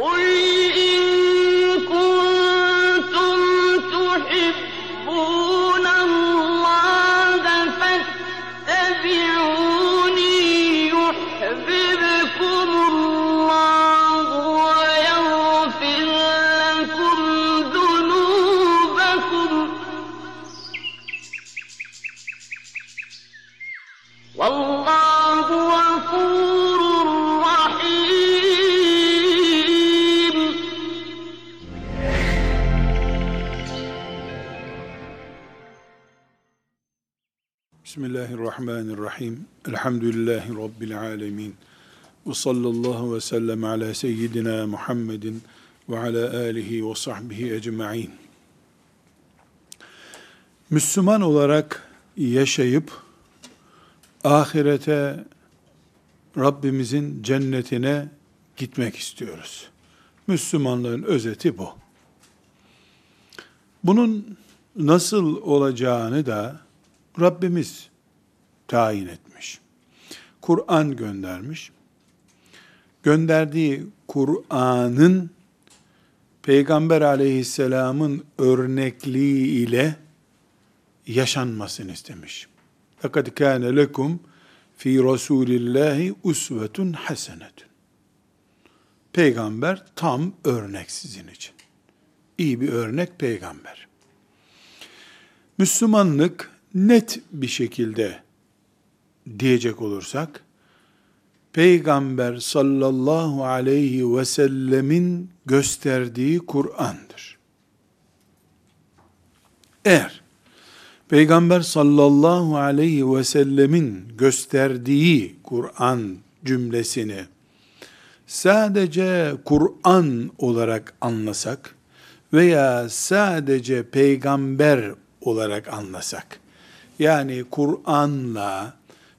Oy! Elhamdülillahi Rabbil alemin. Ve sallallahu ve sellem ala seyyidina Muhammedin ve ala alihi ve sahbihi ecma'in. Müslüman olarak yaşayıp ahirete Rabbimizin cennetine gitmek istiyoruz. Müslümanlığın özeti bu. Bunun nasıl olacağını da Rabbimiz tayin etmiş. Kur'an göndermiş. Gönderdiği Kur'an'ın Peygamber aleyhisselamın örnekliği ile yaşanmasını istemiş. لَقَدْ كَانَ لَكُمْ ف۪ي رَسُولِ اللّٰهِ اُسْوَةٌ حَسَنَةٌ Peygamber tam örnek sizin için. İyi bir örnek peygamber. Müslümanlık net bir şekilde diyecek olursak, Peygamber sallallahu aleyhi ve sellemin gösterdiği Kur'an'dır. Eğer Peygamber sallallahu aleyhi ve sellemin gösterdiği Kur'an cümlesini sadece Kur'an olarak anlasak veya sadece peygamber olarak anlasak, yani Kur'an'la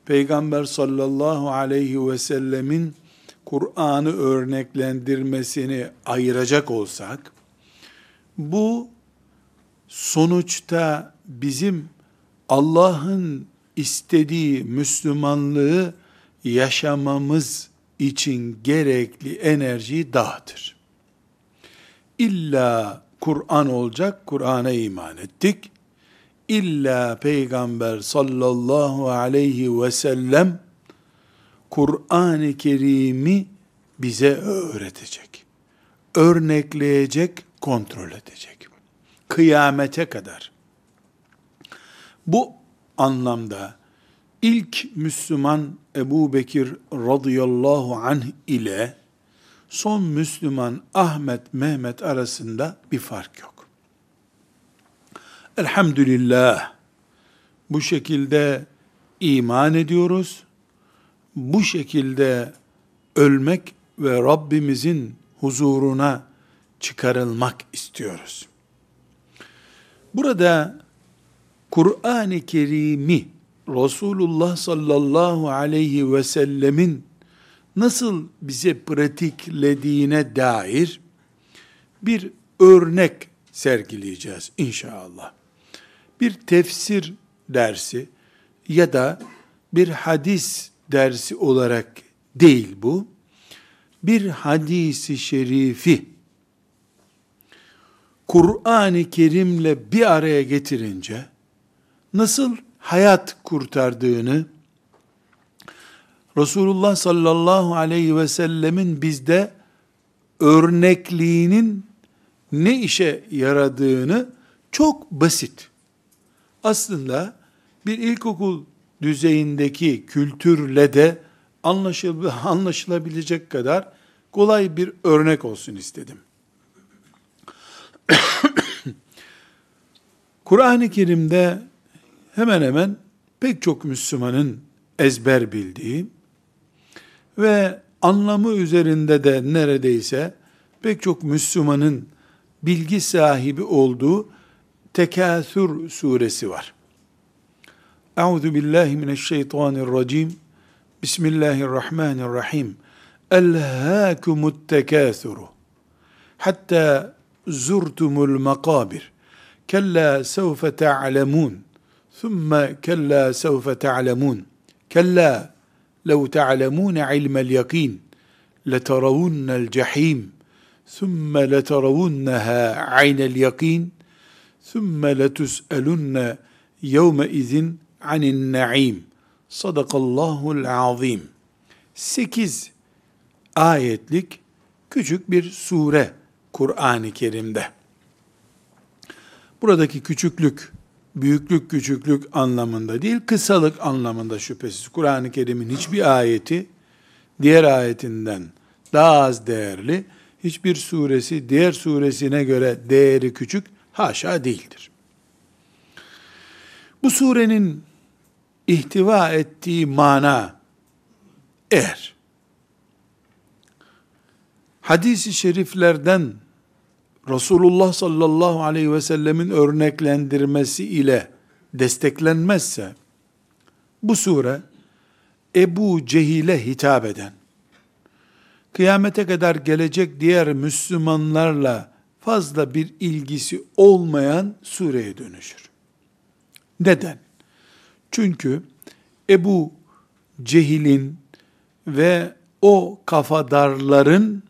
Peygamber sallallahu aleyhi ve sellemin Kur'an'ı örneklendirmesini ayıracak olsak, bu sonuçta bizim Allah'ın istediği Müslümanlığı yaşamamız için gerekli enerjiyi dağıtır. İlla Kur'an olacak, Kur'an'a iman ettik. İlla Peygamber sallallahu aleyhi ve sellem Kur'an-ı Kerim'i bize öğretecek. Örnekleyecek, kontrol edecek. Kıyamete kadar. Bu anlamda ilk Müslüman Ebu Bekir radıyallahu anh ile son Müslüman Ahmet Mehmet arasında bir fark yok. Elhamdülillah bu şekilde iman ediyoruz. Bu şekilde ölmek ve Rabbimizin huzuruna çıkarılmak istiyoruz. Burada Kur'an-ı Kerim'i Resulullah sallallahu aleyhi ve sellemin nasıl bize pratiklediğine dair bir örnek sergileyeceğiz inşallah. Bir tefsir dersi ya da bir hadis dersi olarak değil bu. Bir hadisi şerifi Kur'an-ı Kerim'le bir araya getirince nasıl hayat kurtardığını Resulullah sallallahu aleyhi ve sellemin bizde örnekliğinin ne işe yaradığını çok basit. Aslında bir ilkokul düzeyindeki kültürle de anlaşılabilecek kadar kolay bir örnek olsun istedim. Kur'an-ı Kerim'de hemen hemen pek çok Müslümanın ezber bildiği ve anlamı üzerinde de neredeyse pek çok Müslümanın bilgi sahibi olduğu Tekâthür suresi var. Euzu billahi mineşşeytanirracim. Bismillahirrahmanirrahim. Elhâkumut tekâthuru. Hatta zurtumul makabir. Kella sevfe te'alemun. Thumma kella sevfe te'alemun. Kella لو تعلمون علم اليقين لترون الجحيم ثُمَّ لَتَرَوُنَّهَا عَيْنَ الْيَقِينَ ثُمَّ لَتُسْأَلُنَّ يَوْمَئِذٍ عَنِ النَّعِيمِ Sadakallahul azim. 8 ayetlik küçük bir sure Kur'an-ı Kerim'de. Buradaki küçüklük, büyüklük küçüklük anlamında değil, kısalık anlamında şüphesiz. Kur'an-ı Kerim'in hiçbir ayeti diğer ayetinden daha az değerli, hiçbir suresi diğer suresine göre değeri küçük, haşa değildir. Bu surenin ihtiva ettiği mana eğer hadisi şeriflerden Resulullah sallallahu aleyhi ve sellemin örneklendirmesi ile desteklenmezse bu sure Ebu Cehil'e hitap eden kıyamete kadar gelecek diğer Müslümanlarla fazla bir ilgisi olmayan sureye dönüşür. Neden? Çünkü Ebu Cehil'in ve o kafadarların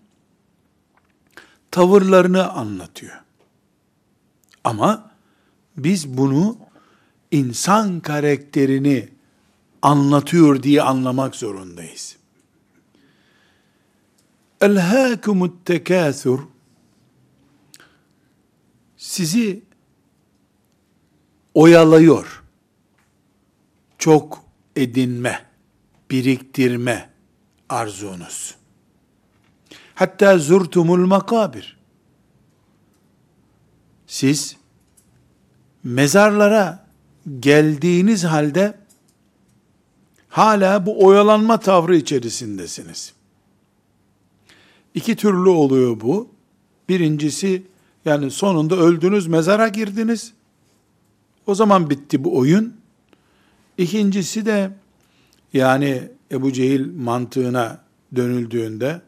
tavırlarını anlatıyor. Ama biz bunu insan karakterini anlatıyor diye anlamak zorundayız. Elhâkumut tekâthur sizi oyalıyor. Çok edinme, biriktirme arzunuz. Hatta zurtumul makabir. Siz mezarlara geldiğiniz halde hala bu oyalanma tavrı içerisindesiniz. İki türlü oluyor bu. Birincisi yani sonunda öldünüz mezara girdiniz. O zaman bitti bu oyun. İkincisi de yani Ebu Cehil mantığına dönüldüğünde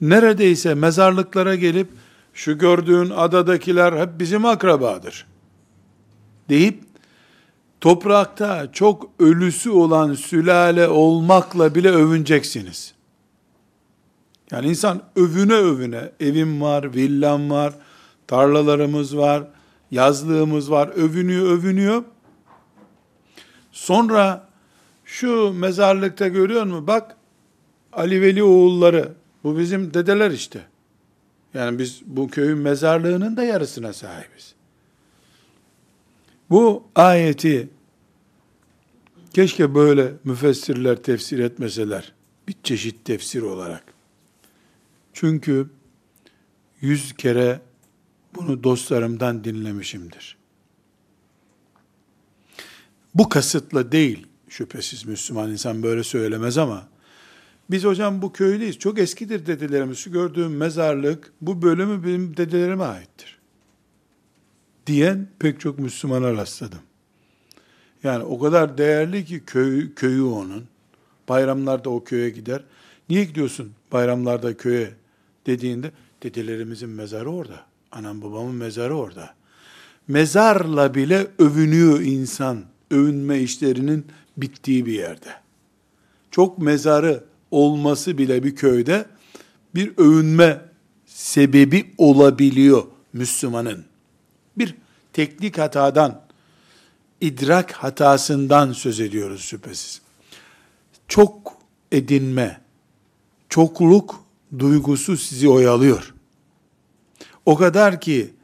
neredeyse mezarlıklara gelip şu gördüğün adadakiler hep bizim akrabadır deyip toprakta çok ölüsü olan sülale olmakla bile övüneceksiniz. Yani insan övüne övüne evim var, villam var, tarlalarımız var, yazlığımız var, övünüyor, övünüyor. Sonra şu mezarlıkta görüyor musun? Bak Ali Veli oğulları, bu bizim dedeler işte. Yani biz bu köyün mezarlığının da yarısına sahibiz. Bu ayeti keşke böyle müfessirler tefsir etmeseler. Bir çeşit tefsir olarak. Çünkü yüz kere bunu dostlarımdan dinlemişimdir. Bu kasıtla değil, şüphesiz Müslüman insan böyle söylemez ama, biz hocam bu köylüyüz, çok eskidir dedelerimiz, şu gördüğüm mezarlık, bu bölümü benim dedelerime aittir. Diyen pek çok Müslümana rastladım. Yani o kadar değerli ki köy, köyü onun. Bayramlarda o köye gider. Niye gidiyorsun bayramlarda köye dediğinde, dedelerimizin mezarı orada. Anam babamın mezarı orada. Mezarla bile övünüyor insan. Övünme işlerinin bittiği bir yerde. Çok mezarı olması bile bir köyde bir övünme sebebi olabiliyor Müslümanın. Bir teknik hatadan, idrak hatasından söz ediyoruz şüphesiz. Çok edinme, çokluk duygusu sizi oyalıyor. O kadar ki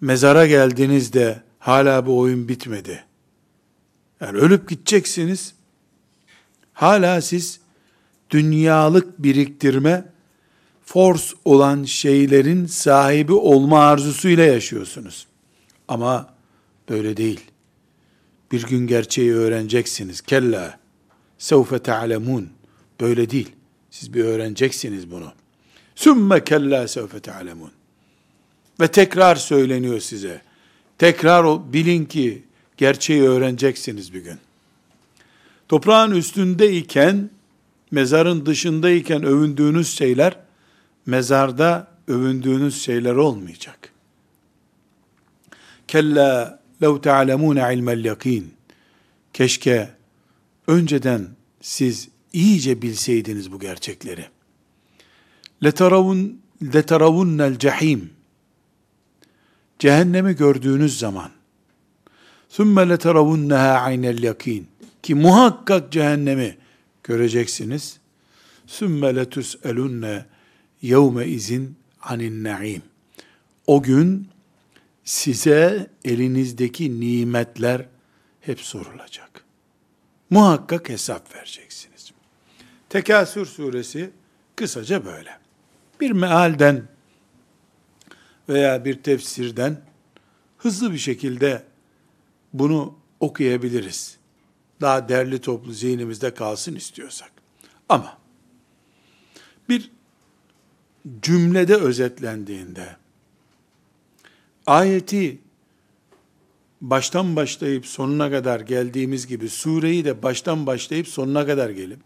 mezara geldiğinizde hala bu oyun bitmedi. Yani ölüp gideceksiniz. Hala siz dünyalık biriktirme, force olan şeylerin sahibi olma arzusuyla yaşıyorsunuz. Ama böyle değil. Bir gün gerçeği öğreneceksiniz. Kella sevfe ta'lemun. Böyle değil. Siz bir öğreneceksiniz bunu. Sümme kella sevfe ta'lemun. Ve tekrar söyleniyor size. Tekrar bilin ki gerçeği öğreneceksiniz bir gün. Toprağın üstündeyken, mezarın dışındayken övündüğünüz şeyler, mezarda övündüğünüz şeyler olmayacak. Kella lev te'alemûne ilmel yakin. Keşke önceden siz iyice bilseydiniz bu gerçekleri. Letaravun leteravunnel cehim cehennemi gördüğünüz zaman ثُمَّ لَتَرَوُنَّهَا عَيْنَ الْيَقِينَ ki muhakkak cehennemi göreceksiniz. ثُمَّ لَتُسْأَلُنَّ يَوْمَ izin anin naim. O gün size elinizdeki nimetler hep sorulacak. Muhakkak hesap vereceksiniz. Tekasür suresi kısaca böyle. Bir mealden veya bir tefsirden hızlı bir şekilde bunu okuyabiliriz. Daha derli toplu zihnimizde kalsın istiyorsak. Ama bir cümlede özetlendiğinde ayeti baştan başlayıp sonuna kadar geldiğimiz gibi sureyi de baştan başlayıp sonuna kadar gelip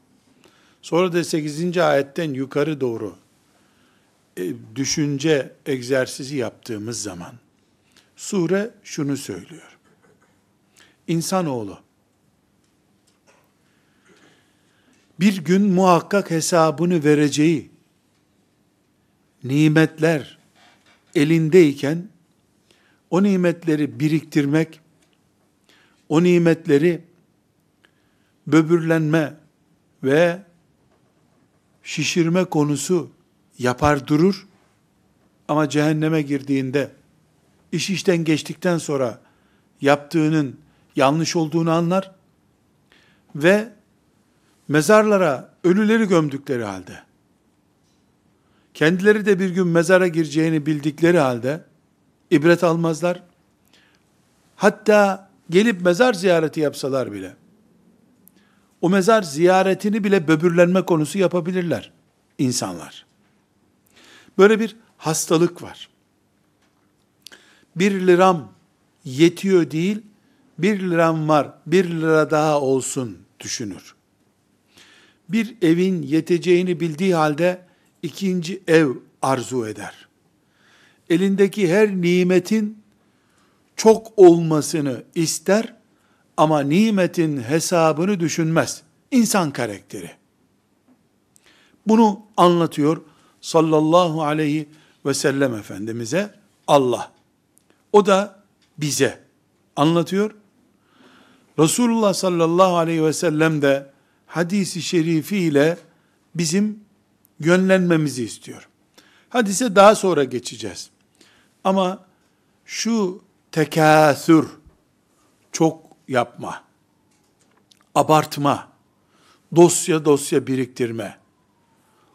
sonra da 8. ayetten yukarı doğru düşünce egzersizi yaptığımız zaman sure şunu söylüyor. İnsanoğlu bir gün muhakkak hesabını vereceği nimetler elindeyken o nimetleri biriktirmek, o nimetleri böbürlenme ve şişirme konusu yapar durur ama cehenneme girdiğinde iş işten geçtikten sonra yaptığının yanlış olduğunu anlar ve mezarlara ölüleri gömdükleri halde kendileri de bir gün mezara gireceğini bildikleri halde ibret almazlar. Hatta gelip mezar ziyareti yapsalar bile o mezar ziyaretini bile böbürlenme konusu yapabilirler insanlar. Böyle bir hastalık var. Bir liram yetiyor değil, bir liram var, bir lira daha olsun düşünür. Bir evin yeteceğini bildiği halde ikinci ev arzu eder. Elindeki her nimetin çok olmasını ister ama nimetin hesabını düşünmez. İnsan karakteri. Bunu anlatıyor sallallahu aleyhi ve sellem Efendimiz'e Allah. O da bize anlatıyor. Resulullah sallallahu aleyhi ve sellem de hadisi şerifiyle bizim yönlenmemizi istiyor. Hadise daha sonra geçeceğiz. Ama şu tekasür, çok yapma, abartma, dosya dosya biriktirme,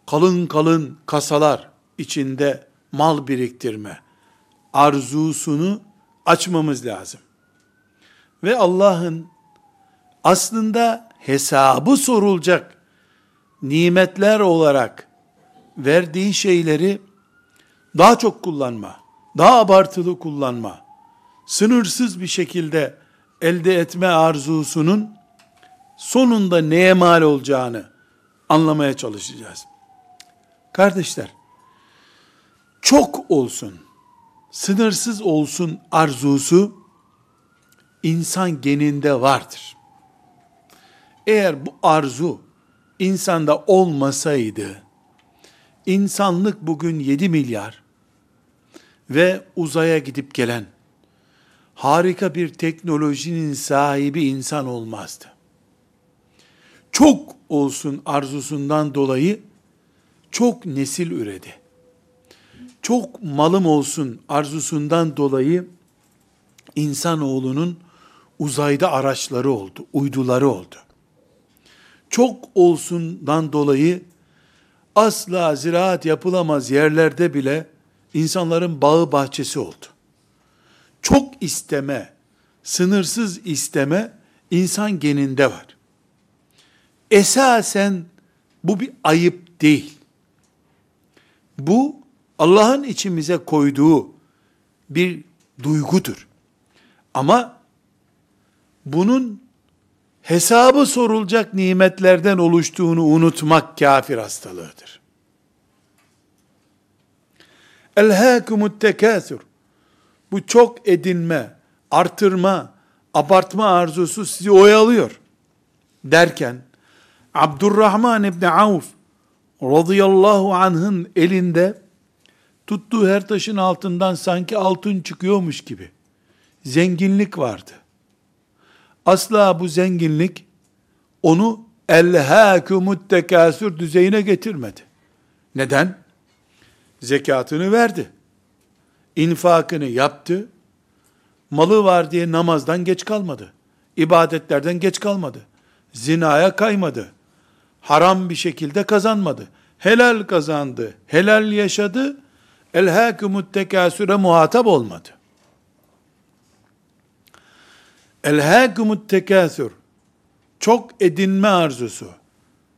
kalın kalın kasalar içinde mal biriktirme arzusunu açmamız lazım. Ve Allah'ın aslında hesabı sorulacak nimetler olarak verdiği şeyleri daha çok kullanma, daha abartılı kullanma, sınırsız bir şekilde elde etme arzusunun sonunda neye mal olacağını anlamaya çalışacağız. Kardeşler, çok olsun, sınırsız olsun arzusu insan geninde vardır. Eğer bu arzu insanda olmasaydı, insanlık bugün 7 milyar ve uzaya gidip gelen harika bir teknolojinin sahibi insan olmazdı. Çok olsun arzusundan dolayı çok nesil üredi. Çok malım olsun arzusundan dolayı insanoğlunun uzayda araçları oldu, uyduları oldu. Çok olsundan dolayı asla ziraat yapılamaz yerlerde bile insanların bağı bahçesi oldu. Çok isteme, sınırsız isteme insan geninde var. Esasen bu bir ayıp değil. Bu Allah'ın içimize koyduğu bir duygudur. Ama bunun hesabı sorulacak nimetlerden oluştuğunu unutmak kafir hastalığıdır. Elhâkumut tekâsür. Bu çok edinme, artırma, abartma arzusu sizi oyalıyor. Derken, Abdurrahman İbni Avf radıyallahu anh'ın elinde tuttuğu her taşın altından sanki altın çıkıyormuş gibi zenginlik vardı. Asla bu zenginlik onu elhâkumut tekâsür düzeyine getirmedi. Neden? Zekatını verdi. infakını yaptı. Malı var diye namazdan geç kalmadı. İbadetlerden geç kalmadı. Zinaya kaymadı. Haram bir şekilde kazanmadı. Helal kazandı. Helal yaşadı. Elhâkumut tekâsüre muhatap olmadı. Elhâkumut tekâsür çok edinme arzusu,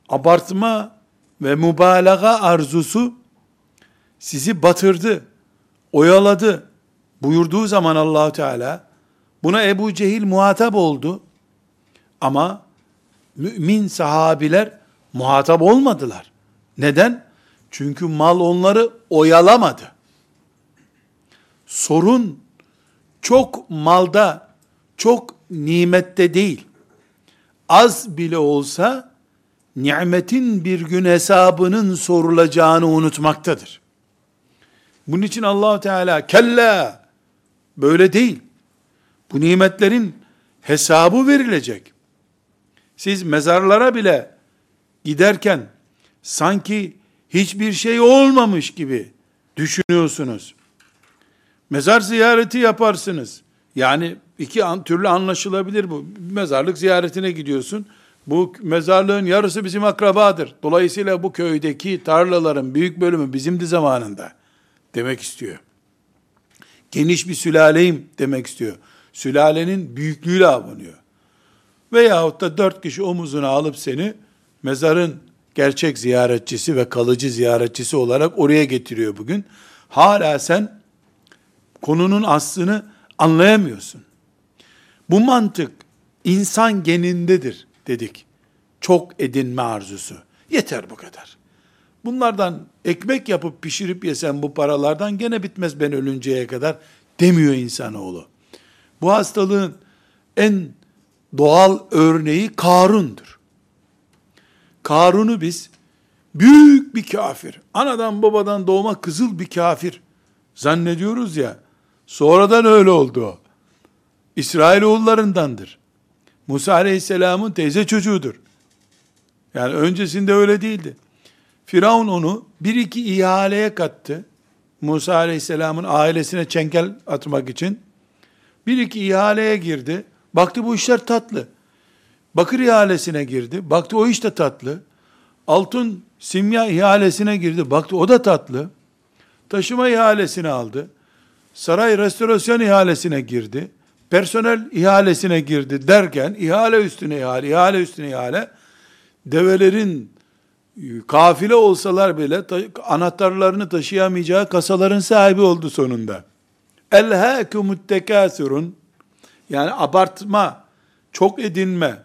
abartma ve mübalağa arzusu sizi batırdı, oyaladı buyurduğu zaman Allahu Teala buna Ebu Cehil muhatap oldu. Ama mümin sahabiler muhatap olmadılar. Neden? Çünkü mal onları oyalamadı. Sorun çok malda, çok nimette değil az bile olsa nimetin bir gün hesabının sorulacağını unutmaktadır. Bunun için allah Teala kella böyle değil. Bu nimetlerin hesabı verilecek. Siz mezarlara bile giderken sanki hiçbir şey olmamış gibi düşünüyorsunuz. Mezar ziyareti yaparsınız. Yani iki an, türlü anlaşılabilir bu. Mezarlık ziyaretine gidiyorsun. Bu mezarlığın yarısı bizim akrabadır. Dolayısıyla bu köydeki tarlaların büyük bölümü bizimdi zamanında demek istiyor. Geniş bir sülaleyim demek istiyor. Sülalenin büyüklüğüyle avunuyor. Veyahut da dört kişi omuzuna alıp seni mezarın gerçek ziyaretçisi ve kalıcı ziyaretçisi olarak oraya getiriyor bugün. Hala sen konunun aslını anlayamıyorsun. Bu mantık insan genindedir dedik. Çok edinme arzusu. Yeter bu kadar. Bunlardan ekmek yapıp pişirip yesen bu paralardan gene bitmez ben ölünceye kadar demiyor insanoğlu. Bu hastalığın en doğal örneği Karun'dur. Karun'u biz büyük bir kafir, anadan babadan doğma kızıl bir kafir zannediyoruz ya, sonradan öyle oldu İsrailoğullarındandır. Musa aleyhisselamın teyze çocuğudur. Yani öncesinde öyle değildi. Firavun onu bir iki ihaleye kattı. Musa aleyhisselamın ailesine çenkel atmak için. Bir iki ihaleye girdi. Baktı bu işler tatlı. Bakır ihalesine girdi. Baktı o iş de tatlı. Altın simya ihalesine girdi. Baktı o da tatlı. Taşıma ihalesini aldı. Saray restorasyon ihalesine girdi personel ihalesine girdi derken ihale üstüne ihale, ihale üstüne ihale develerin kafile olsalar bile ta, anahtarlarını taşıyamayacağı kasaların sahibi oldu sonunda. Elhâkumut tekâsürün yani abartma, çok edinme,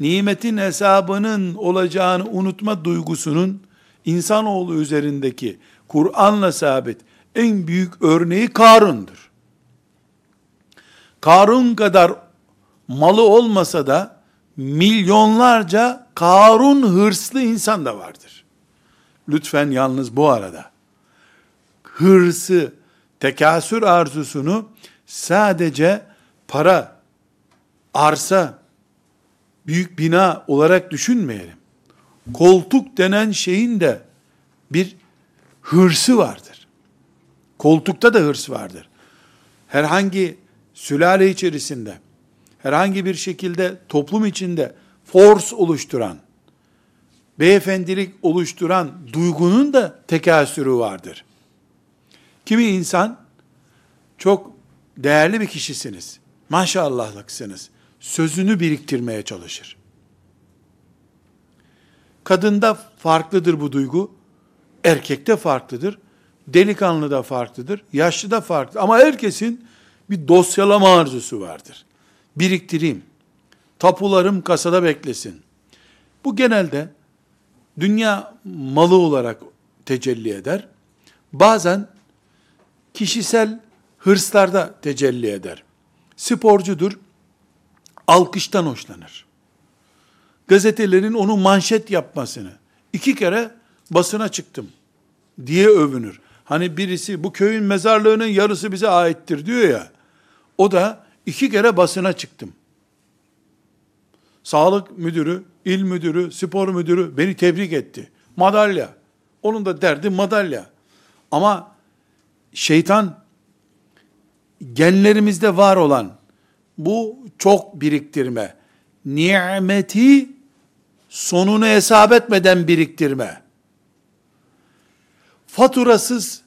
nimetin hesabının olacağını unutma duygusunun insanoğlu üzerindeki Kur'an'la sabit en büyük örneği Karun'dur. Karun kadar malı olmasa da milyonlarca Karun hırslı insan da vardır. Lütfen yalnız bu arada hırsı, tekasür arzusunu sadece para, arsa, büyük bina olarak düşünmeyelim. Koltuk denen şeyin de bir hırsı vardır. Koltukta da hırs vardır. Herhangi sülale içerisinde, herhangi bir şekilde toplum içinde force oluşturan, beyefendilik oluşturan duygunun da tekasürü vardır. Kimi insan çok değerli bir kişisiniz. Maşallahlıksınız. Sözünü biriktirmeye çalışır. Kadında farklıdır bu duygu. Erkekte farklıdır. Delikanlı da farklıdır. Yaşlı da farklı. Ama herkesin bir dosyalama arzusu vardır. Biriktireyim. Tapularım kasada beklesin. Bu genelde dünya malı olarak tecelli eder. Bazen kişisel hırslarda tecelli eder. Sporcudur, alkıştan hoşlanır. Gazetelerin onu manşet yapmasını, iki kere basına çıktım diye övünür. Hani birisi bu köyün mezarlığının yarısı bize aittir diyor ya. O da iki kere basına çıktım. Sağlık müdürü, il müdürü, spor müdürü beni tebrik etti. Madalya. Onun da derdi madalya. Ama şeytan genlerimizde var olan bu çok biriktirme, nimeti sonunu hesap etmeden biriktirme, faturasız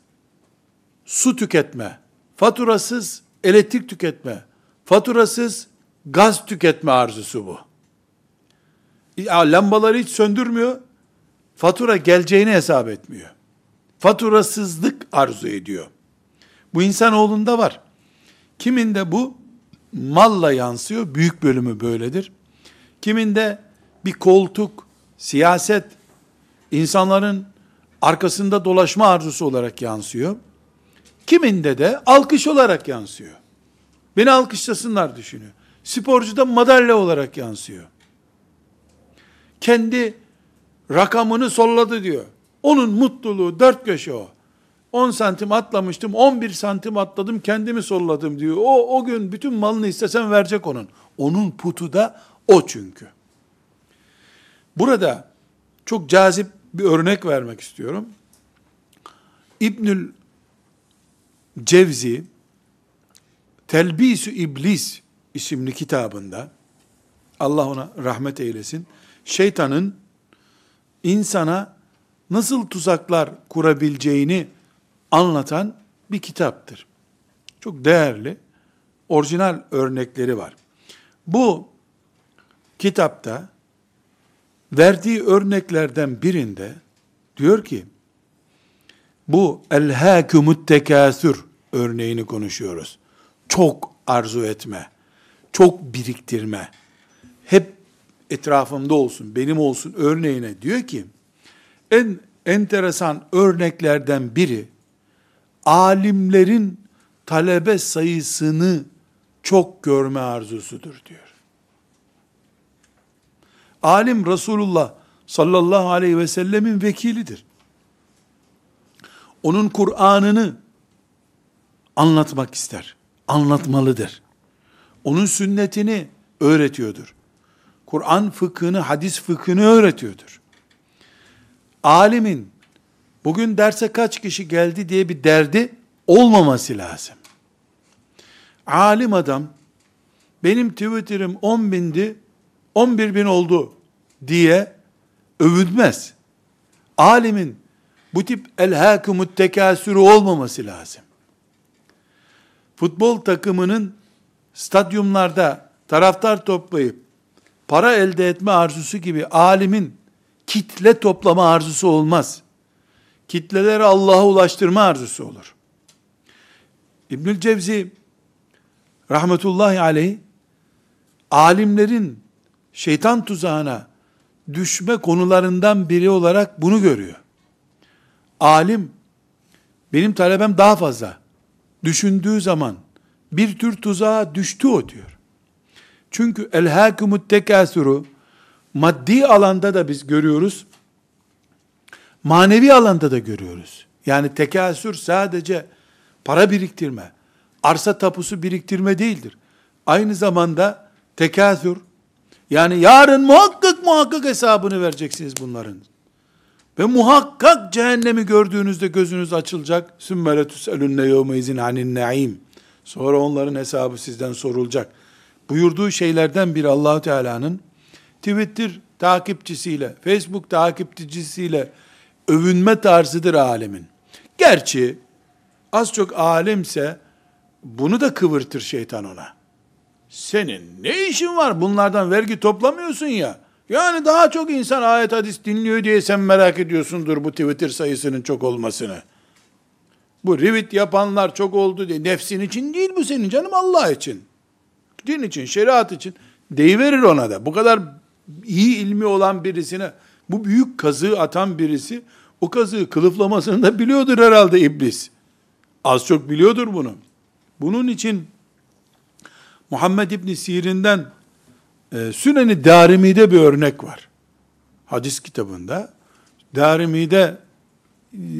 su tüketme, faturasız elektrik tüketme, faturasız gaz tüketme arzusu bu. Ya, lambaları hiç söndürmüyor, fatura geleceğini hesap etmiyor. Faturasızlık arzu ediyor. Bu insanoğlunda var. Kiminde bu malla yansıyor, büyük bölümü böyledir. Kiminde bir koltuk, siyaset, insanların arkasında dolaşma arzusu olarak yansıyor. Kiminde de alkış olarak yansıyor. Beni alkışlasınlar düşünüyor. Sporcuda madalya olarak yansıyor. Kendi rakamını solladı diyor. Onun mutluluğu dört köşe o. 10 santim atlamıştım, 11 santim atladım, kendimi solladım diyor. O, o gün bütün malını istesen verecek onun. Onun putu da o çünkü. Burada çok cazip bir örnek vermek istiyorum. İbnül Cevzi, Telbisü İblis isimli kitabında, Allah ona rahmet eylesin, şeytanın insana nasıl tuzaklar kurabileceğini anlatan bir kitaptır. Çok değerli, orijinal örnekleri var. Bu kitapta verdiği örneklerden birinde diyor ki, bu el-hâkümüt tekâsür örneğini konuşuyoruz. Çok arzu etme, çok biriktirme, hep etrafımda olsun, benim olsun örneğine diyor ki, en enteresan örneklerden biri, alimlerin talebe sayısını çok görme arzusudur diyor. Alim Resulullah sallallahu aleyhi ve sellemin vekilidir. Onun Kur'an'ını anlatmak ister. Anlatmalıdır. Onun sünnetini öğretiyordur. Kur'an fıkhını, hadis fıkhını öğretiyordur. Alimin bugün derse kaç kişi geldi diye bir derdi olmaması lazım. Alim adam benim Twitter'ım 10 bindi 11 bin oldu diye övünmez. Alimin bu tip el-hâkümüt tekâsürü olmaması lazım. Futbol takımının stadyumlarda taraftar toplayıp para elde etme arzusu gibi alimin kitle toplama arzusu olmaz. Kitleleri Allah'a ulaştırma arzusu olur. İbnül Cevzi rahmetullahi aleyh alimlerin şeytan tuzağına düşme konularından biri olarak bunu görüyor. Alim, benim talebem daha fazla. Düşündüğü zaman bir tür tuzağa düştü o diyor. Çünkü el hakumut tekasuru maddi alanda da biz görüyoruz. Manevi alanda da görüyoruz. Yani tekasür sadece para biriktirme, arsa tapusu biriktirme değildir. Aynı zamanda tekasür yani yarın muhakkak muhakkak hesabını vereceksiniz bunların. Ve muhakkak cehennemi gördüğünüzde gözünüz açılacak. Sümmele tüselünne yevmeyzin anin naim. Sonra onların hesabı sizden sorulacak. Buyurduğu şeylerden bir allah Teala'nın Twitter takipçisiyle, Facebook takipçisiyle övünme tarzıdır alemin. Gerçi az çok alimse bunu da kıvırtır şeytan ona. Senin ne işin var? Bunlardan vergi toplamıyorsun ya. Yani daha çok insan ayet hadis dinliyor diye sen merak ediyorsundur bu Twitter sayısının çok olmasını. Bu rivit yapanlar çok oldu diye. Nefsin için değil bu senin canım Allah için. Din için, şeriat için. Deyiverir ona da. Bu kadar iyi ilmi olan birisine bu büyük kazığı atan birisi o kazığı kılıflamasını da biliyordur herhalde iblis. Az çok biliyordur bunu. Bunun için Muhammed İbni Sirin'den e, Süneni Darimi'de bir örnek var. Hadis kitabında. Darimi'de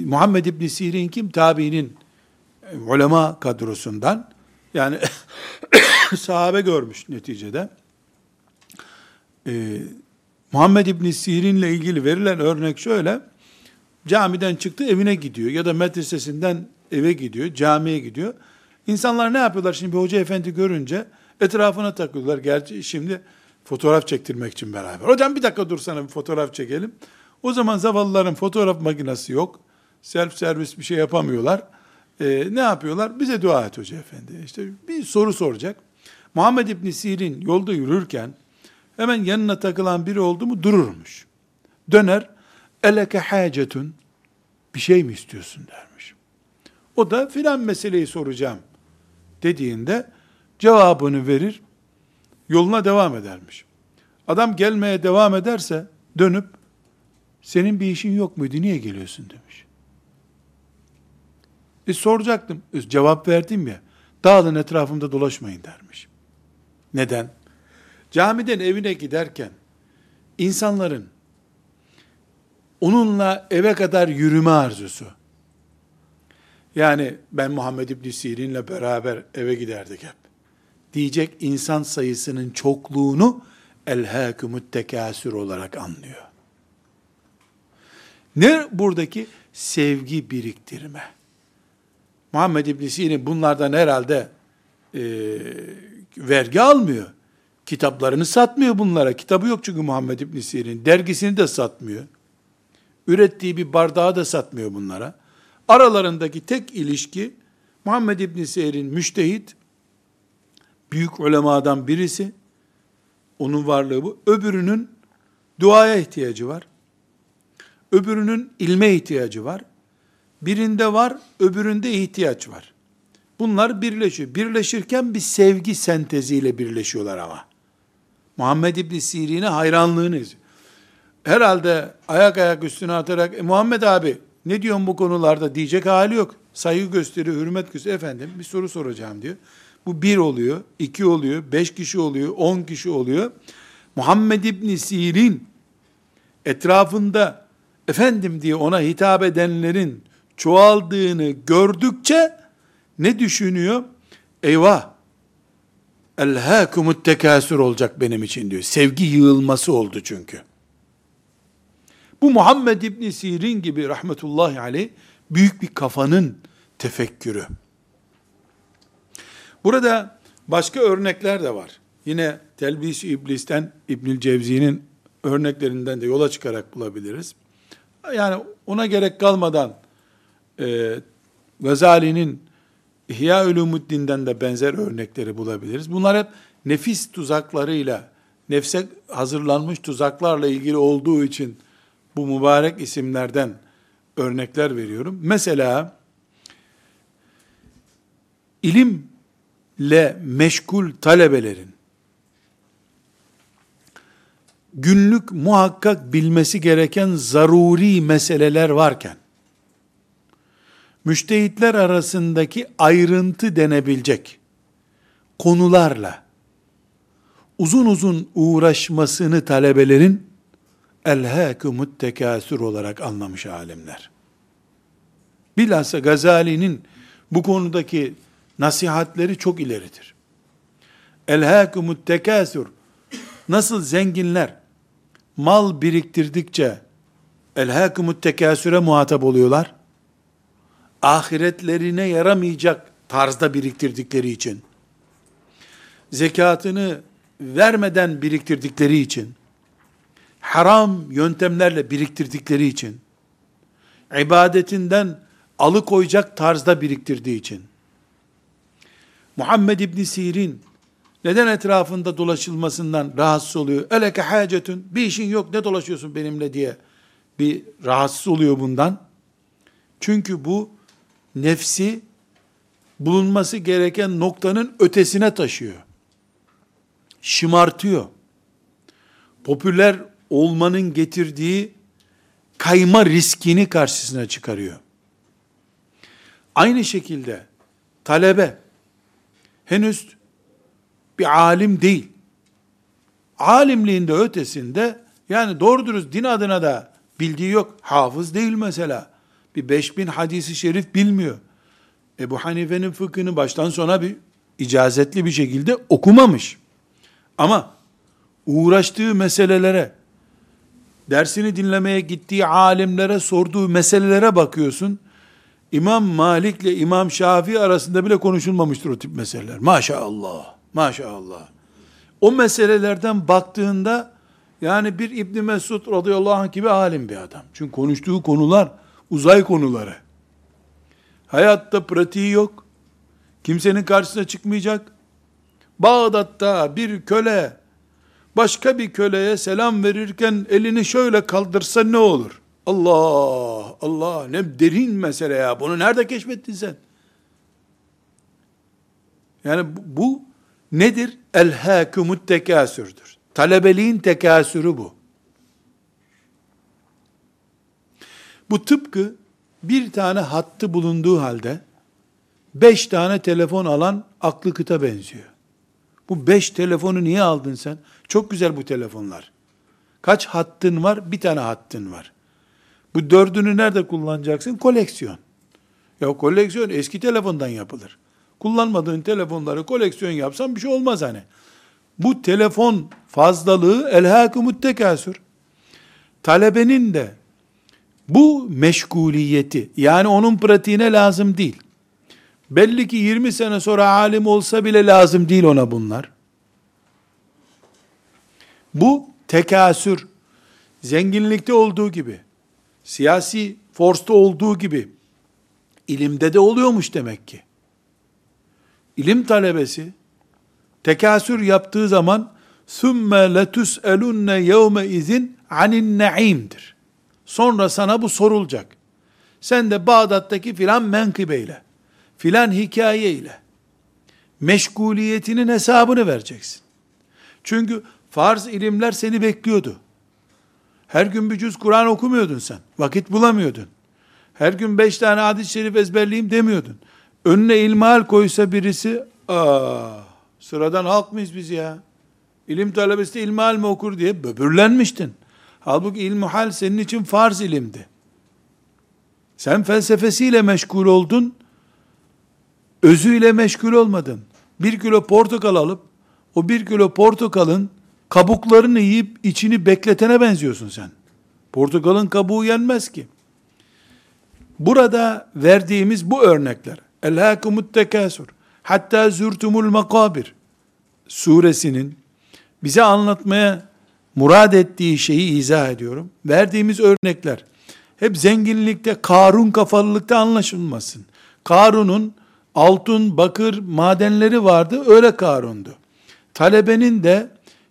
Muhammed İbni Sirin kim? Tabiinin e, ulema kadrosundan. Yani sahabe görmüş neticede. Ee, Muhammed İbni Sirin'le ilgili verilen örnek şöyle. Camiden çıktı evine gidiyor ya da medresesinden eve gidiyor, camiye gidiyor. İnsanlar ne yapıyorlar şimdi bir hoca efendi görünce etrafına takılıyorlar. Gerçi şimdi fotoğraf çektirmek için beraber. Hocam bir dakika dursana bir fotoğraf çekelim. O zaman zavallıların fotoğraf makinesi yok. Self servis bir şey yapamıyorlar. Ee, ne yapıyorlar? Bize dua et hoca efendi. İşte bir soru soracak. Muhammed İbni Sirin yolda yürürken hemen yanına takılan biri oldu mu dururmuş. Döner, eleke hacetun, bir şey mi istiyorsun dermiş. O da filan meseleyi soracağım dediğinde cevabını verir, yoluna devam edermiş. Adam gelmeye devam ederse dönüp senin bir işin yok muydu niye geliyorsun demiş. E soracaktım. Cevap verdim ya. Dağılın etrafımda dolaşmayın dermiş. Neden? Camiden evine giderken insanların onunla eve kadar yürüme arzusu. Yani ben Muhammed İbni Sirin'le beraber eve giderdik hep. Diyecek insan sayısının çokluğunu elhâkümüt tekâsür olarak anlıyor. Ne buradaki? Sevgi biriktirme. Muhammed İbn Sirin bunlardan herhalde e, vergi almıyor. Kitaplarını satmıyor bunlara. Kitabı yok çünkü Muhammed İbn Sirin. Dergisini de satmıyor. Ürettiği bir bardağı da satmıyor bunlara. Aralarındaki tek ilişki Muhammed İbn Sirin müştehit, büyük ulemadan birisi. Onun varlığı bu. Öbürünün duaya ihtiyacı var. Öbürünün ilme ihtiyacı var. Birinde var, öbüründe ihtiyaç var. Bunlar birleşiyor. Birleşirken bir sevgi senteziyle birleşiyorlar ama. Muhammed İbni Sirin'e hayranlığınız. Herhalde ayak ayak üstüne atarak, e, Muhammed abi ne diyorsun bu konularda diyecek hali yok. Saygı gösteriyor, hürmet gösteriyor. Efendim bir soru soracağım diyor. Bu bir oluyor, iki oluyor, beş kişi oluyor, on kişi oluyor. Muhammed İbni Sirin etrafında efendim diye ona hitap edenlerin çoğaldığını gördükçe ne düşünüyor? Eyvah! Elhâkumut tekâsür olacak benim için diyor. Sevgi yığılması oldu çünkü. Bu Muhammed İbni Sirin gibi rahmetullahi aleyh büyük bir kafanın tefekkürü. Burada başka örnekler de var. Yine Telbis İblis'ten İbnül Cevzi'nin örneklerinden de yola çıkarak bulabiliriz. Yani ona gerek kalmadan e, Gazali'nin İhya Ulumuddin'den de benzer örnekleri bulabiliriz. Bunlar hep nefis tuzaklarıyla, nefse hazırlanmış tuzaklarla ilgili olduğu için bu mübarek isimlerden örnekler veriyorum. Mesela ilimle meşgul talebelerin günlük muhakkak bilmesi gereken zaruri meseleler varken müştehitler arasındaki ayrıntı denebilecek konularla uzun uzun uğraşmasını talebelerin elhâkumut tekâsür olarak anlamış alimler. Bilhassa Gazali'nin bu konudaki nasihatleri çok ileridir. Elhâkumut tekâsür nasıl zenginler mal biriktirdikçe elhâkumut tekâsüre muhatap oluyorlar ahiretlerine yaramayacak tarzda biriktirdikleri için, zekatını vermeden biriktirdikleri için, haram yöntemlerle biriktirdikleri için, ibadetinden alıkoyacak tarzda biriktirdiği için, Muhammed İbni Sirin, neden etrafında dolaşılmasından rahatsız oluyor? Eleke hacetün, bir işin yok ne dolaşıyorsun benimle diye bir rahatsız oluyor bundan. Çünkü bu nefsi bulunması gereken noktanın ötesine taşıyor. Şımartıyor. Popüler olmanın getirdiği kayma riskini karşısına çıkarıyor. Aynı şekilde talebe henüz bir alim değil. Alimliğinde ötesinde yani doğru dürüst din adına da bildiği yok. Hafız değil mesela bir 5000 hadisi şerif bilmiyor. Ebu Hanife'nin fıkhını baştan sona bir icazetli bir şekilde okumamış. Ama uğraştığı meselelere, dersini dinlemeye gittiği alimlere sorduğu meselelere bakıyorsun. İmam Malik ile İmam Şafii arasında bile konuşulmamıştır o tip meseleler. Maşallah, maşallah. O meselelerden baktığında yani bir İbn Mesud radıyallahu anh gibi alim bir adam. Çünkü konuştuğu konular uzay konuları. Hayatta pratiği yok. Kimsenin karşısına çıkmayacak. Bağdat'ta bir köle başka bir köleye selam verirken elini şöyle kaldırsa ne olur? Allah, Allah ne derin mesele ya. Bunu nerede keşfettin sen? Yani bu, bu nedir? El-hâkumut tekâsürdür. Talebeliğin tekasürü bu. Bu tıpkı bir tane hattı bulunduğu halde beş tane telefon alan aklı kıta benziyor. Bu beş telefonu niye aldın sen? Çok güzel bu telefonlar. Kaç hattın var? Bir tane hattın var. Bu dördünü nerede kullanacaksın? Koleksiyon. Ya koleksiyon eski telefondan yapılır. Kullanmadığın telefonları koleksiyon yapsan bir şey olmaz hani. Bu telefon fazlalığı elhâkumut tekasür. Talebenin de bu meşguliyeti yani onun pratiğine lazım değil. Belli ki 20 sene sonra alim olsa bile lazım değil ona bunlar. Bu tekasür zenginlikte olduğu gibi, siyasi forsta olduğu gibi ilimde de oluyormuş demek ki. İlim talebesi tekasür yaptığı zaman sümme letus'elunne yevme izin anin naim'dir. Sonra sana bu sorulacak. Sen de Bağdat'taki filan menkıbeyle, filan hikayeyle, meşguliyetinin hesabını vereceksin. Çünkü farz ilimler seni bekliyordu. Her gün bir cüz Kur'an okumuyordun sen. Vakit bulamıyordun. Her gün beş tane hadis-i şerif ezberleyeyim demiyordun. Önüne ilmihal koysa birisi, aa, sıradan halk mıyız biz ya? İlim talebesi de ilmihal mi okur diye böbürlenmiştin. Halbuki ilmuhal senin için farz ilimdi. Sen felsefesiyle meşgul oldun, özüyle meşgul olmadın. Bir kilo portakal alıp, o bir kilo portakalın kabuklarını yiyip içini bekletene benziyorsun sen. Portakalın kabuğu yenmez ki. Burada verdiğimiz bu örnekler. Elhâkumut tekâsur. Hatta zürtumul makabir suresinin bize anlatmaya murad ettiği şeyi izah ediyorum. Verdiğimiz örnekler hep zenginlikte, Karun kafalılıkta anlaşılmasın. Karun'un altın, bakır madenleri vardı, öyle Karun'du. Talebenin de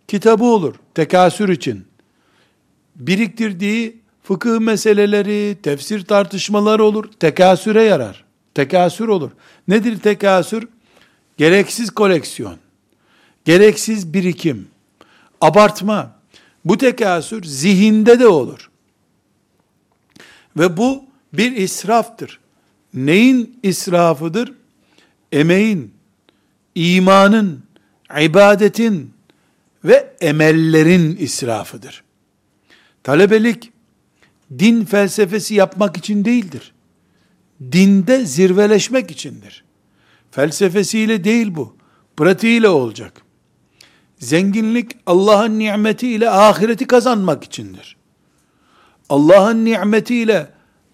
kitabı olur, tekasür için. Biriktirdiği fıkıh meseleleri, tefsir tartışmaları olur, tekasüre yarar. Tekasür olur. Nedir tekasür? Gereksiz koleksiyon, gereksiz birikim, abartma. Bu tekasür zihinde de olur. Ve bu bir israftır. Neyin israfıdır? Emeğin, imanın, ibadetin ve emellerin israfıdır. Talebelik din felsefesi yapmak için değildir. Dinde zirveleşmek içindir. Felsefesiyle değil bu. Pratiğiyle olacak. Zenginlik Allah'ın nimetiyle ahireti kazanmak içindir. Allah'ın nimetiyle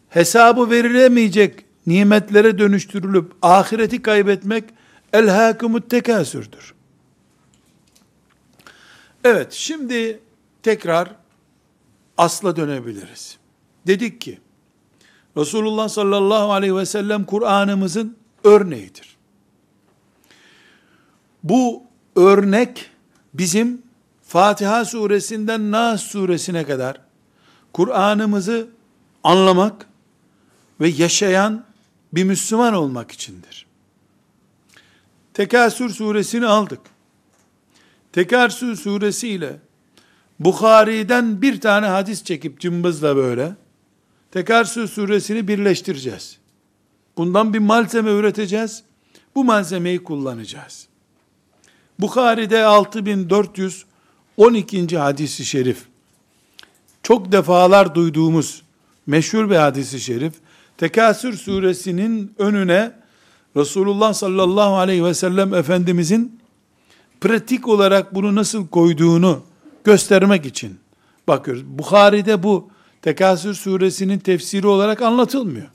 hesabı verilemeyecek nimetlere dönüştürülüp ahireti kaybetmek elhâkumut tekasürdür. Evet, şimdi tekrar asla dönebiliriz. Dedik ki, Resulullah sallallahu aleyhi ve sellem Kur'an'ımızın örneğidir. Bu örnek bizim Fatiha suresinden Nas suresine kadar Kur'an'ımızı anlamak ve yaşayan bir Müslüman olmak içindir. Tekasür suresini aldık. Tekasür suresi ile Bukhari'den bir tane hadis çekip cımbızla böyle Tekasür suresini birleştireceğiz. Bundan bir malzeme üreteceğiz. Bu malzemeyi kullanacağız. Bukhari'de 6412. hadisi şerif. Çok defalar duyduğumuz meşhur bir hadisi şerif. Tekasür suresinin önüne Resulullah sallallahu aleyhi ve sellem Efendimizin pratik olarak bunu nasıl koyduğunu göstermek için bakıyoruz. Bukhari'de bu Tekasür suresinin tefsiri olarak anlatılmıyor.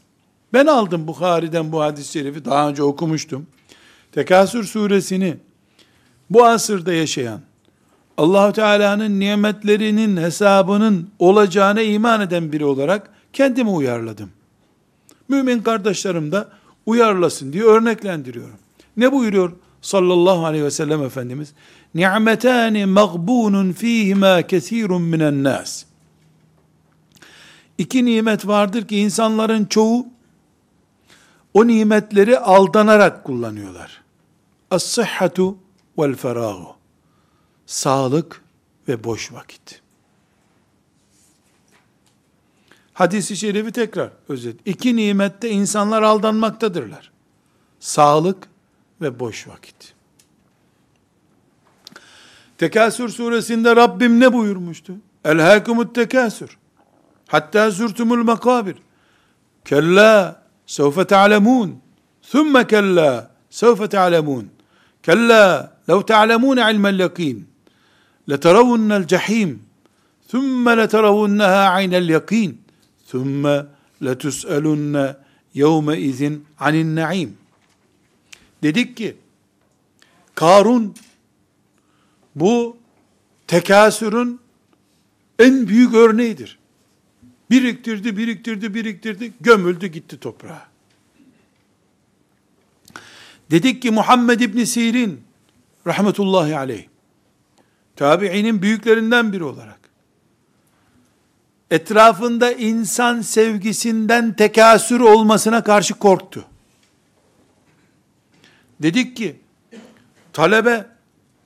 Ben aldım Bukhari'den bu hadis-i şerifi, daha önce okumuştum. Tekasür suresini bu asırda yaşayan, allah Teala'nın nimetlerinin hesabının olacağına iman eden biri olarak kendimi uyarladım. Mümin kardeşlerim de uyarlasın diye örneklendiriyorum. Ne buyuruyor sallallahu aleyhi ve sellem Efendimiz? Ni'metani mağbunun fihima kesirun minen nas. İki nimet vardır ki insanların çoğu o nimetleri aldanarak kullanıyorlar. As-sıhhatu vel ferahu. Sağlık ve boş vakit. Hadis-i şerifi tekrar özet. İki nimette insanlar aldanmaktadırlar. Sağlık ve boş vakit. Tekasür suresinde Rabbim ne buyurmuştu? Elhâkumut tekasür. Hatta zürtumul makabir. Kella sevfe te'alemûn. Thumma kella sevfe te'alemûn. Kella te'alemûne ilmel yakîn. Leteravunne'l cehîm. Thumma leteravunneha aynel yakîn. Thumma letus'elunne yevme izin anin naim. Dedik ki Karun bu tekasürün en büyük örneğidir. Biriktirdi, biriktirdi, biriktirdi, gömüldü gitti toprağa. Dedik ki Muhammed İbni Sirin rahmetullahi aleyh tabiinin büyüklerinden biri olarak etrafında insan sevgisinden tekasür olmasına karşı korktu. Dedik ki talebe,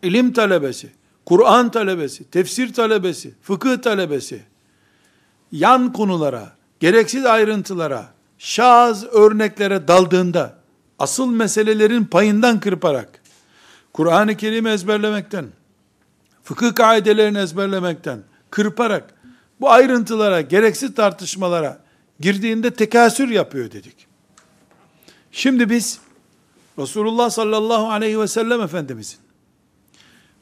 ilim talebesi, Kur'an talebesi, tefsir talebesi, fıkıh talebesi yan konulara, gereksiz ayrıntılara, şaz örneklere daldığında asıl meselelerin payından kırparak Kur'an-ı Kerim ezberlemekten, fıkıh kaidelerini ezberlemekten, kırparak bu ayrıntılara, gereksiz tartışmalara girdiğinde tekasür yapıyor dedik. Şimdi biz Resulullah sallallahu aleyhi ve sellem Efendimizin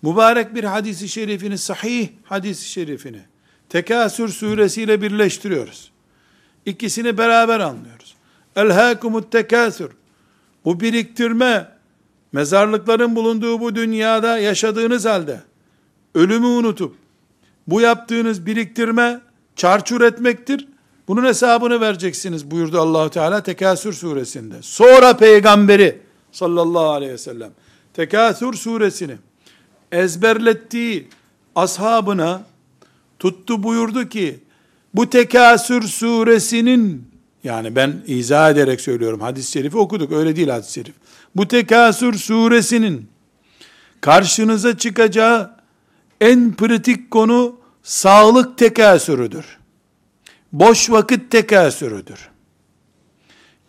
mübarek bir hadisi şerifini, sahih hadisi şerifini Tekasür suresiyle birleştiriyoruz. İkisini beraber anlıyoruz. Elhâkumut tekasür. Bu biriktirme, mezarlıkların bulunduğu bu dünyada yaşadığınız halde, ölümü unutup, bu yaptığınız biriktirme, çarçur etmektir. Bunun hesabını vereceksiniz buyurdu Allahu Teala Tekasür suresinde. Sonra peygamberi sallallahu aleyhi ve sellem Tekasür suresini ezberlettiği ashabına tuttu buyurdu ki bu Tekasür suresinin yani ben izah ederek söylüyorum hadis-i şerifi okuduk öyle değil hadis-i şerif. Bu Tekasür suresinin karşınıza çıkacağı en pratik konu sağlık tekasürüdür. Boş vakit tekasürüdür.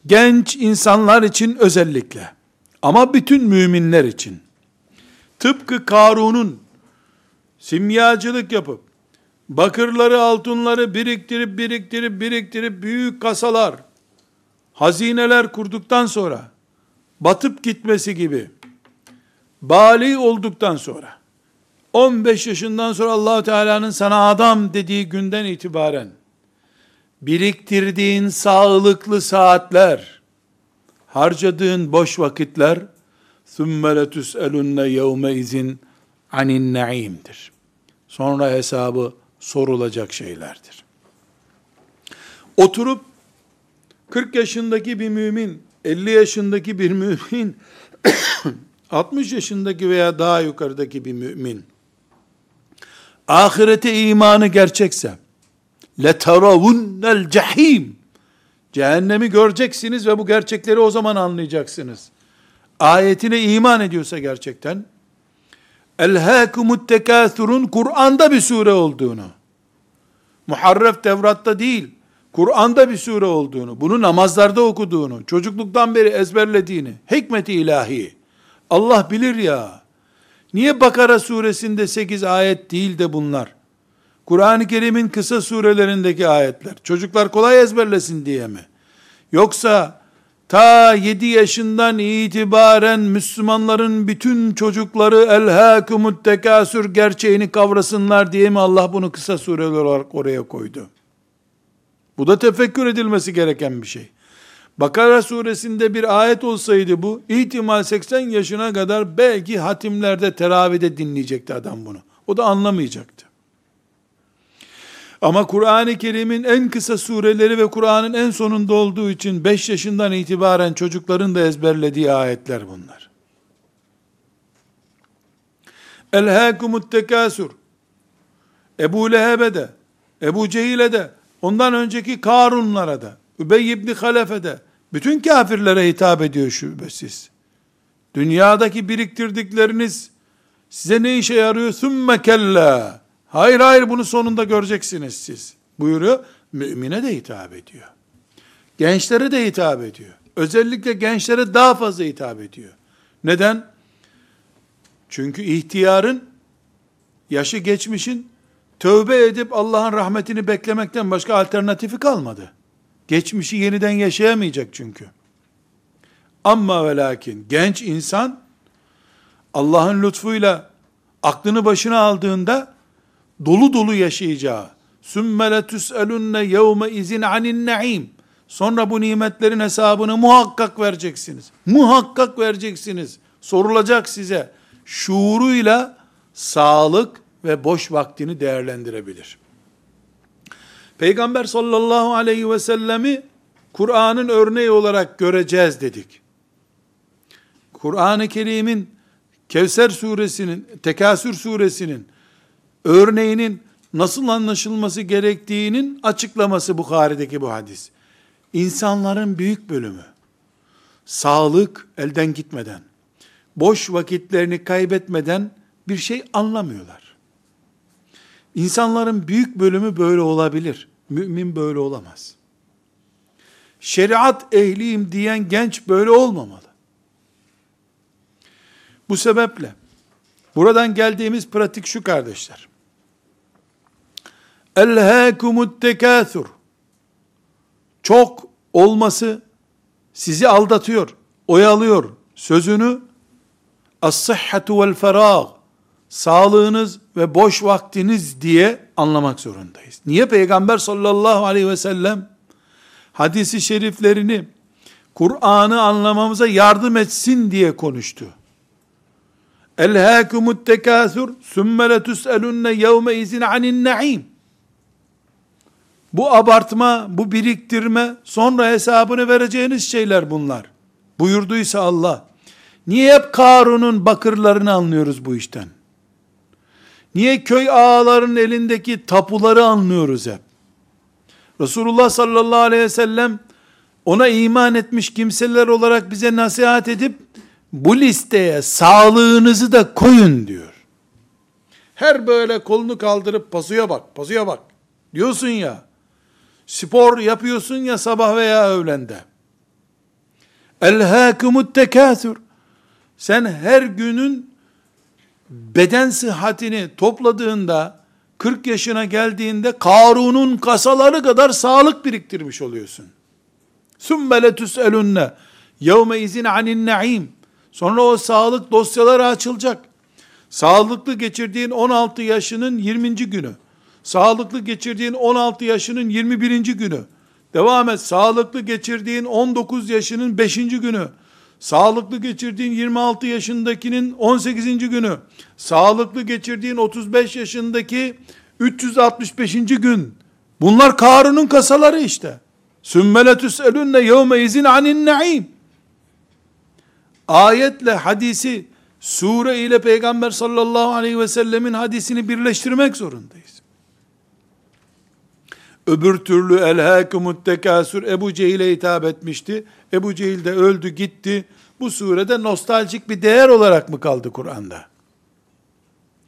Genç insanlar için özellikle ama bütün müminler için tıpkı Karun'un simyacılık yapıp bakırları altınları biriktirip biriktirip biriktirip büyük kasalar hazineler kurduktan sonra batıp gitmesi gibi bali olduktan sonra 15 yaşından sonra Allahu Teala'nın sana adam dediği günden itibaren biriktirdiğin sağlıklı saatler, harcadığın boş vakitler ثُمَّ لَتُسْأَلُنَّ يَوْمَ izin anin naim'dir. Sonra hesabı sorulacak şeylerdir. Oturup 40 yaşındaki bir mümin, 50 yaşındaki bir mümin, 60 yaşındaki veya daha yukarıdaki bir mümin, ahirete imanı gerçekse, لَتَرَوُنَّ cehim Cehennemi göreceksiniz ve bu gerçekleri o zaman anlayacaksınız. Ayetine iman ediyorsa gerçekten, Elhâkumut tekâthurun Kur'an'da bir sure olduğunu, Muharref Tevrat'ta değil, Kur'an'da bir sure olduğunu, bunu namazlarda okuduğunu, çocukluktan beri ezberlediğini, hikmeti ilahi, Allah bilir ya, niye Bakara suresinde 8 ayet değil de bunlar? Kur'an-ı Kerim'in kısa surelerindeki ayetler, çocuklar kolay ezberlesin diye mi? Yoksa ta 7 yaşından itibaren Müslümanların bütün çocukları elhâkumut tekasür gerçeğini kavrasınlar diye mi Allah bunu kısa sureler olarak oraya koydu? Bu da tefekkür edilmesi gereken bir şey. Bakara suresinde bir ayet olsaydı bu, ihtimal 80 yaşına kadar belki hatimlerde, teravide dinleyecekti adam bunu. O da anlamayacaktı. Ama Kur'an-ı Kerim'in en kısa sureleri ve Kur'an'ın en sonunda olduğu için 5 yaşından itibaren çocukların da ezberlediği ayetler bunlar. Elhâkumut tekâsür. Ebu Leheb'e de, Ebu Cehil'e de, ondan önceki Karunlara da, Übey ibn Halef'e de, bütün kafirlere hitap ediyor şüphesiz. Dünyadaki biriktirdikleriniz size ne işe yarıyor? Sümme kella. Hayır hayır bunu sonunda göreceksiniz siz. Buyuruyor. Mümine de hitap ediyor. Gençlere de hitap ediyor. Özellikle gençlere daha fazla hitap ediyor. Neden? Çünkü ihtiyarın, yaşı geçmişin, tövbe edip Allah'ın rahmetini beklemekten başka alternatifi kalmadı. Geçmişi yeniden yaşayamayacak çünkü. Ama ve lakin genç insan Allah'ın lütfuyla aklını başına aldığında dolu dolu yaşayacağı sümme letüselunne yevme izin anin naim sonra bu nimetlerin hesabını muhakkak vereceksiniz. Muhakkak vereceksiniz. Sorulacak size. Şuuruyla sağlık ve boş vaktini değerlendirebilir. Peygamber sallallahu aleyhi ve sellemi Kur'an'ın örneği olarak göreceğiz dedik. Kur'an-ı Kerim'in Kevser suresinin, Tekasür suresinin örneğinin nasıl anlaşılması gerektiğinin açıklaması Bukhari'deki bu hadis. İnsanların büyük bölümü sağlık elden gitmeden, boş vakitlerini kaybetmeden bir şey anlamıyorlar. İnsanların büyük bölümü böyle olabilir. Mümin böyle olamaz. Şeriat ehliyim diyen genç böyle olmamalı. Bu sebeple buradan geldiğimiz pratik şu kardeşler. Elhâkumut tekâthur. Çok olması sizi aldatıyor, oyalıyor. Sözünü as-sıhhatu vel ferâg sağlığınız ve boş vaktiniz diye anlamak zorundayız. Niye Peygamber sallallahu aleyhi ve sellem hadisi şeriflerini Kur'an'ı anlamamıza yardım etsin diye konuştu. Elhâkumut tekâthur sümme letus'elunne yevme izin anin naim. Bu abartma, bu biriktirme, sonra hesabını vereceğiniz şeyler bunlar. Buyurduysa Allah. Niye hep Karun'un bakırlarını anlıyoruz bu işten? Niye köy ağaların elindeki tapuları anlıyoruz hep? Resulullah sallallahu aleyhi ve sellem ona iman etmiş kimseler olarak bize nasihat edip bu listeye sağlığınızı da koyun diyor. Her böyle kolunu kaldırıp pasuya bak, pasuya bak diyorsun ya. Spor yapıyorsun ya sabah veya öğlende. Elhâkumut tekâthür. Sen her günün beden sıhhatini topladığında 40 yaşına geldiğinde Karun'un kasaları kadar sağlık biriktirmiş oluyorsun. Sümme letüselunne yevme izin anin naim. Sonra o sağlık dosyaları açılacak. Sağlıklı geçirdiğin 16 yaşının 20. günü. Sağlıklı geçirdiğin 16 yaşının 21. günü. Devam et. Sağlıklı geçirdiğin 19 yaşının 5. günü. Sağlıklı geçirdiğin 26 yaşındakinin 18. günü. Sağlıklı geçirdiğin 35 yaşındaki 365. gün. Bunlar Karun'un kasaları işte. Sümmele tüselünne yevme izin anin naim. Ayetle hadisi, sure ile Peygamber sallallahu aleyhi ve sellemin hadisini birleştirmek zorundayız. Öbür türlü elhâkumut tekâsür Ebu Cehil'e hitap etmişti. Ebu Cehil de öldü gitti. Bu surede nostaljik bir değer olarak mı kaldı Kur'an'da?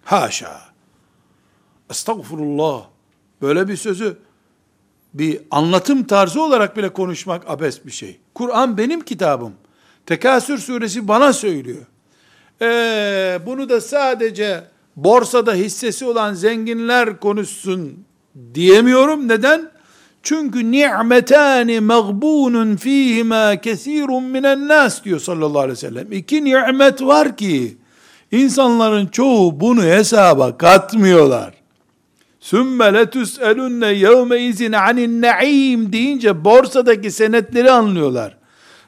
Haşa. Estağfurullah. Böyle bir sözü bir anlatım tarzı olarak bile konuşmak abes bir şey. Kur'an benim kitabım. Tekasür suresi bana söylüyor. Ee, bunu da sadece borsada hissesi olan zenginler konuşsun diyemiyorum. Neden? Çünkü ni'metani mağbunun fihima kesirun minen nas diyor sallallahu aleyhi ve sellem. İki nimet var ki insanların çoğu bunu hesaba katmıyorlar. Sümme letüs'elunne yevme izin anin naim deyince borsadaki senetleri anlıyorlar.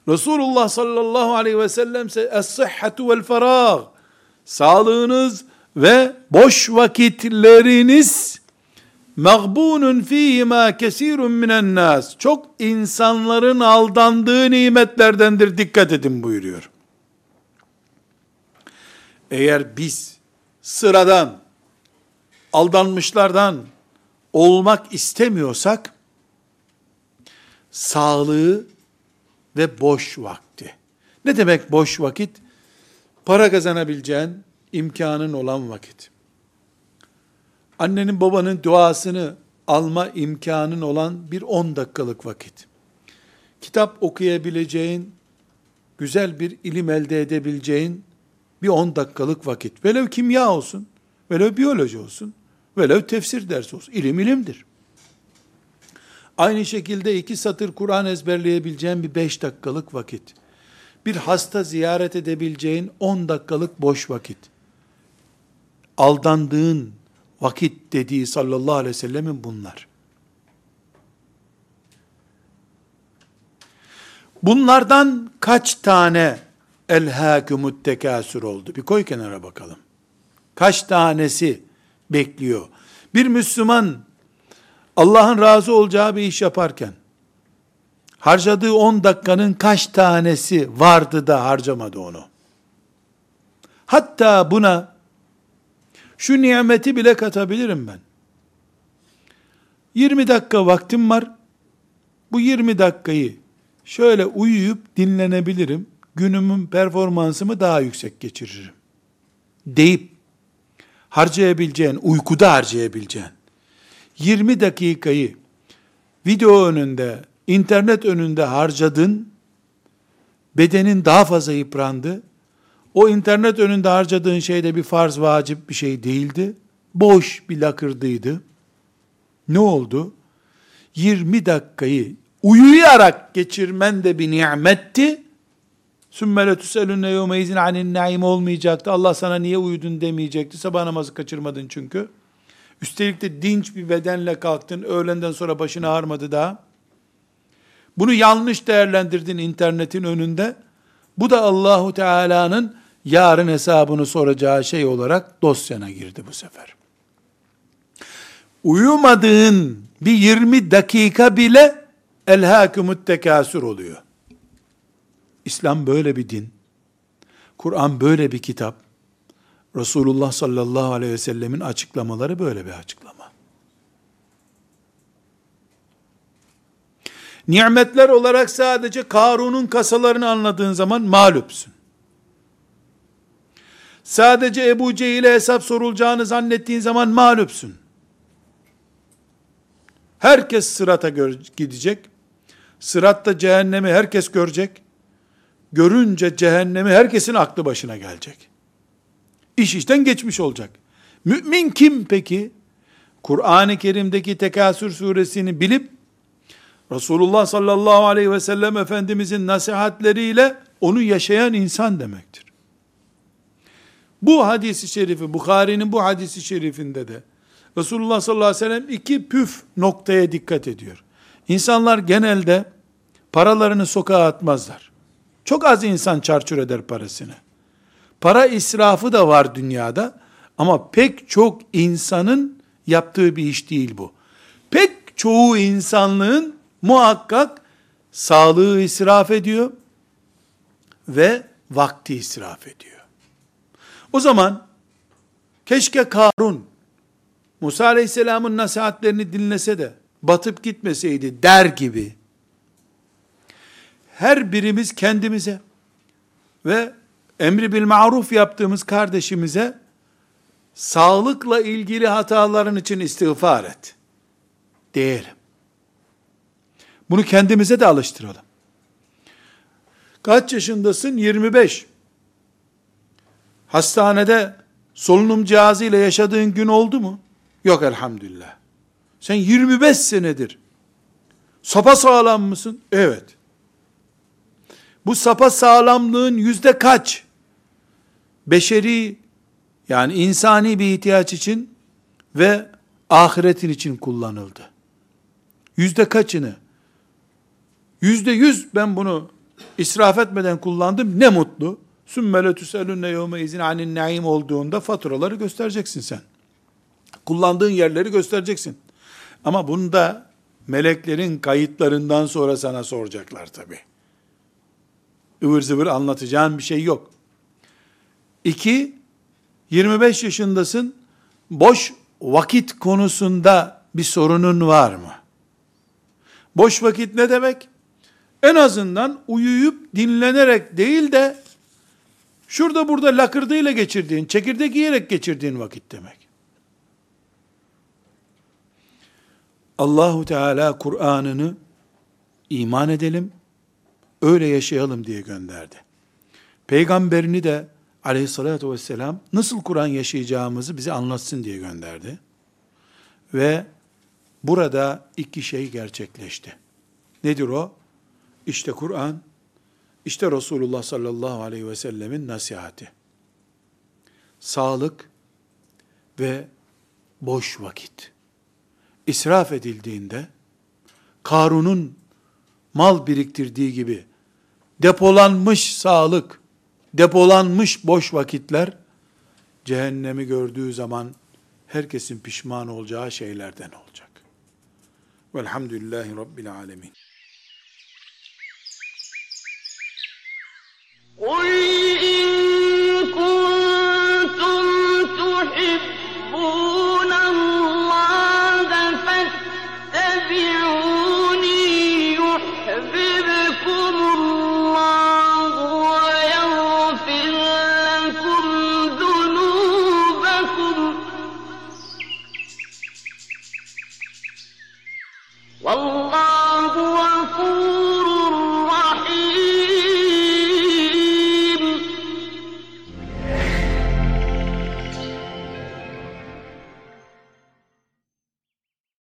Resulullah sallallahu aleyhi ve sellem es-sıhhatu vel ferah sağlığınız ve boş vakitleriniz mağbunun fîhîmâ kesîrun minen nas. Çok insanların aldandığı nimetlerdendir. Dikkat edin buyuruyor. Eğer biz sıradan, aldanmışlardan olmak istemiyorsak, sağlığı ve boş vakti. Ne demek boş vakit? Para kazanabileceğin imkanın olan vakit annenin babanın duasını alma imkanın olan bir 10 dakikalık vakit. Kitap okuyabileceğin, güzel bir ilim elde edebileceğin bir 10 dakikalık vakit. Velev kimya olsun, velev biyoloji olsun, velev tefsir dersi olsun. İlim ilimdir. Aynı şekilde iki satır Kur'an ezberleyebileceğin bir 5 dakikalık vakit. Bir hasta ziyaret edebileceğin 10 dakikalık boş vakit. Aldandığın, vakit dediği sallallahu aleyhi ve sellemin bunlar. Bunlardan kaç tane elhâkümüt tekasür oldu? Bir koy kenara bakalım. Kaç tanesi bekliyor? Bir Müslüman Allah'ın razı olacağı bir iş yaparken harcadığı 10 dakikanın kaç tanesi vardı da harcamadı onu? Hatta buna şu nimeti bile katabilirim ben. 20 dakika vaktim var. Bu 20 dakikayı şöyle uyuyup dinlenebilirim. Günümün performansımı daha yüksek geçiririm. Deyip harcayabileceğin, uykuda harcayabileceğin 20 dakikayı video önünde, internet önünde harcadın, bedenin daha fazla yıprandı, o internet önünde harcadığın şey de bir farz vacip bir şey değildi. Boş bir lakırdıydı. Ne oldu? 20 dakikayı uyuyarak geçirmen de bir nimetti. Sümmele tüselünne yevme izin anin naim olmayacaktı. Allah sana niye uyudun demeyecekti. Sabah namazı kaçırmadın çünkü. Üstelik de dinç bir bedenle kalktın. Öğlenden sonra başını ağrımadı daha. Bunu yanlış değerlendirdin internetin önünde. Bu da Allahu Teala'nın yarın hesabını soracağı şey olarak dosyana girdi bu sefer. Uyumadığın bir 20 dakika bile elhâkümüt tekasür oluyor. İslam böyle bir din. Kur'an böyle bir kitap. Resulullah sallallahu aleyhi ve sellemin açıklamaları böyle bir açıklama. Nimetler olarak sadece Karun'un kasalarını anladığın zaman mağlupsun. Sadece Ebu Cehil'e hesap sorulacağını zannettiğin zaman mağlupsun. Herkes sırata gidecek. Sıratta cehennemi herkes görecek. Görünce cehennemi herkesin aklı başına gelecek. İş işten geçmiş olacak. Mümin kim peki? Kur'an-ı Kerim'deki Tekasür suresini bilip Resulullah sallallahu aleyhi ve sellem Efendimizin nasihatleriyle onu yaşayan insan demektir. Bu hadisi şerifi, Bukhari'nin bu hadisi şerifinde de Resulullah sallallahu aleyhi ve sellem iki püf noktaya dikkat ediyor. İnsanlar genelde paralarını sokağa atmazlar. Çok az insan çarçur eder parasını. Para israfı da var dünyada ama pek çok insanın yaptığı bir iş değil bu. Pek çoğu insanlığın muhakkak sağlığı israf ediyor ve vakti israf ediyor. O zaman keşke Karun Musa Aleyhisselam'ın nasihatlerini dinlese de batıp gitmeseydi der gibi her birimiz kendimize ve emri bil maruf yaptığımız kardeşimize sağlıkla ilgili hataların için istiğfar et. Diyelim. Bunu kendimize de alıştıralım. Kaç yaşındasın? 25. Hastanede solunum cihazı ile yaşadığın gün oldu mu? Yok elhamdülillah. Sen 25 senedir Sapa sağlam mısın? Evet. Bu sapa sağlamlığın yüzde kaç? Beşeri yani insani bir ihtiyaç için ve ahiretin için kullanıldı. Yüzde kaçını? Yüzde yüz ben bunu israf etmeden kullandım ne mutlu. Sümmele tüselünne yevme izin anin naim olduğunda faturaları göstereceksin sen. Kullandığın yerleri göstereceksin. Ama bunda meleklerin kayıtlarından sonra sana soracaklar tabi. ıvır zıvır anlatacağın bir şey yok. İki, 25 yaşındasın, boş vakit konusunda bir sorunun var mı? Boş vakit ne demek? En azından uyuyup dinlenerek değil de şurada burada lakırdıyla geçirdiğin, çekirdek yiyerek geçirdiğin vakit demek. Allahu Teala Kur'an'ını iman edelim, öyle yaşayalım diye gönderdi. Peygamberini de aleyhissalatü vesselam nasıl Kur'an yaşayacağımızı bize anlatsın diye gönderdi. Ve burada iki şey gerçekleşti. Nedir o? İşte Kur'an, işte Resulullah sallallahu aleyhi ve sellemin nasihati. Sağlık ve boş vakit. İsraf edildiğinde, Karun'un mal biriktirdiği gibi, depolanmış sağlık, depolanmış boş vakitler, cehennemi gördüğü zaman, herkesin pişman olacağı şeylerden olacak. Velhamdülillahi Rabbil Alemin. قل إن كنتم تحبون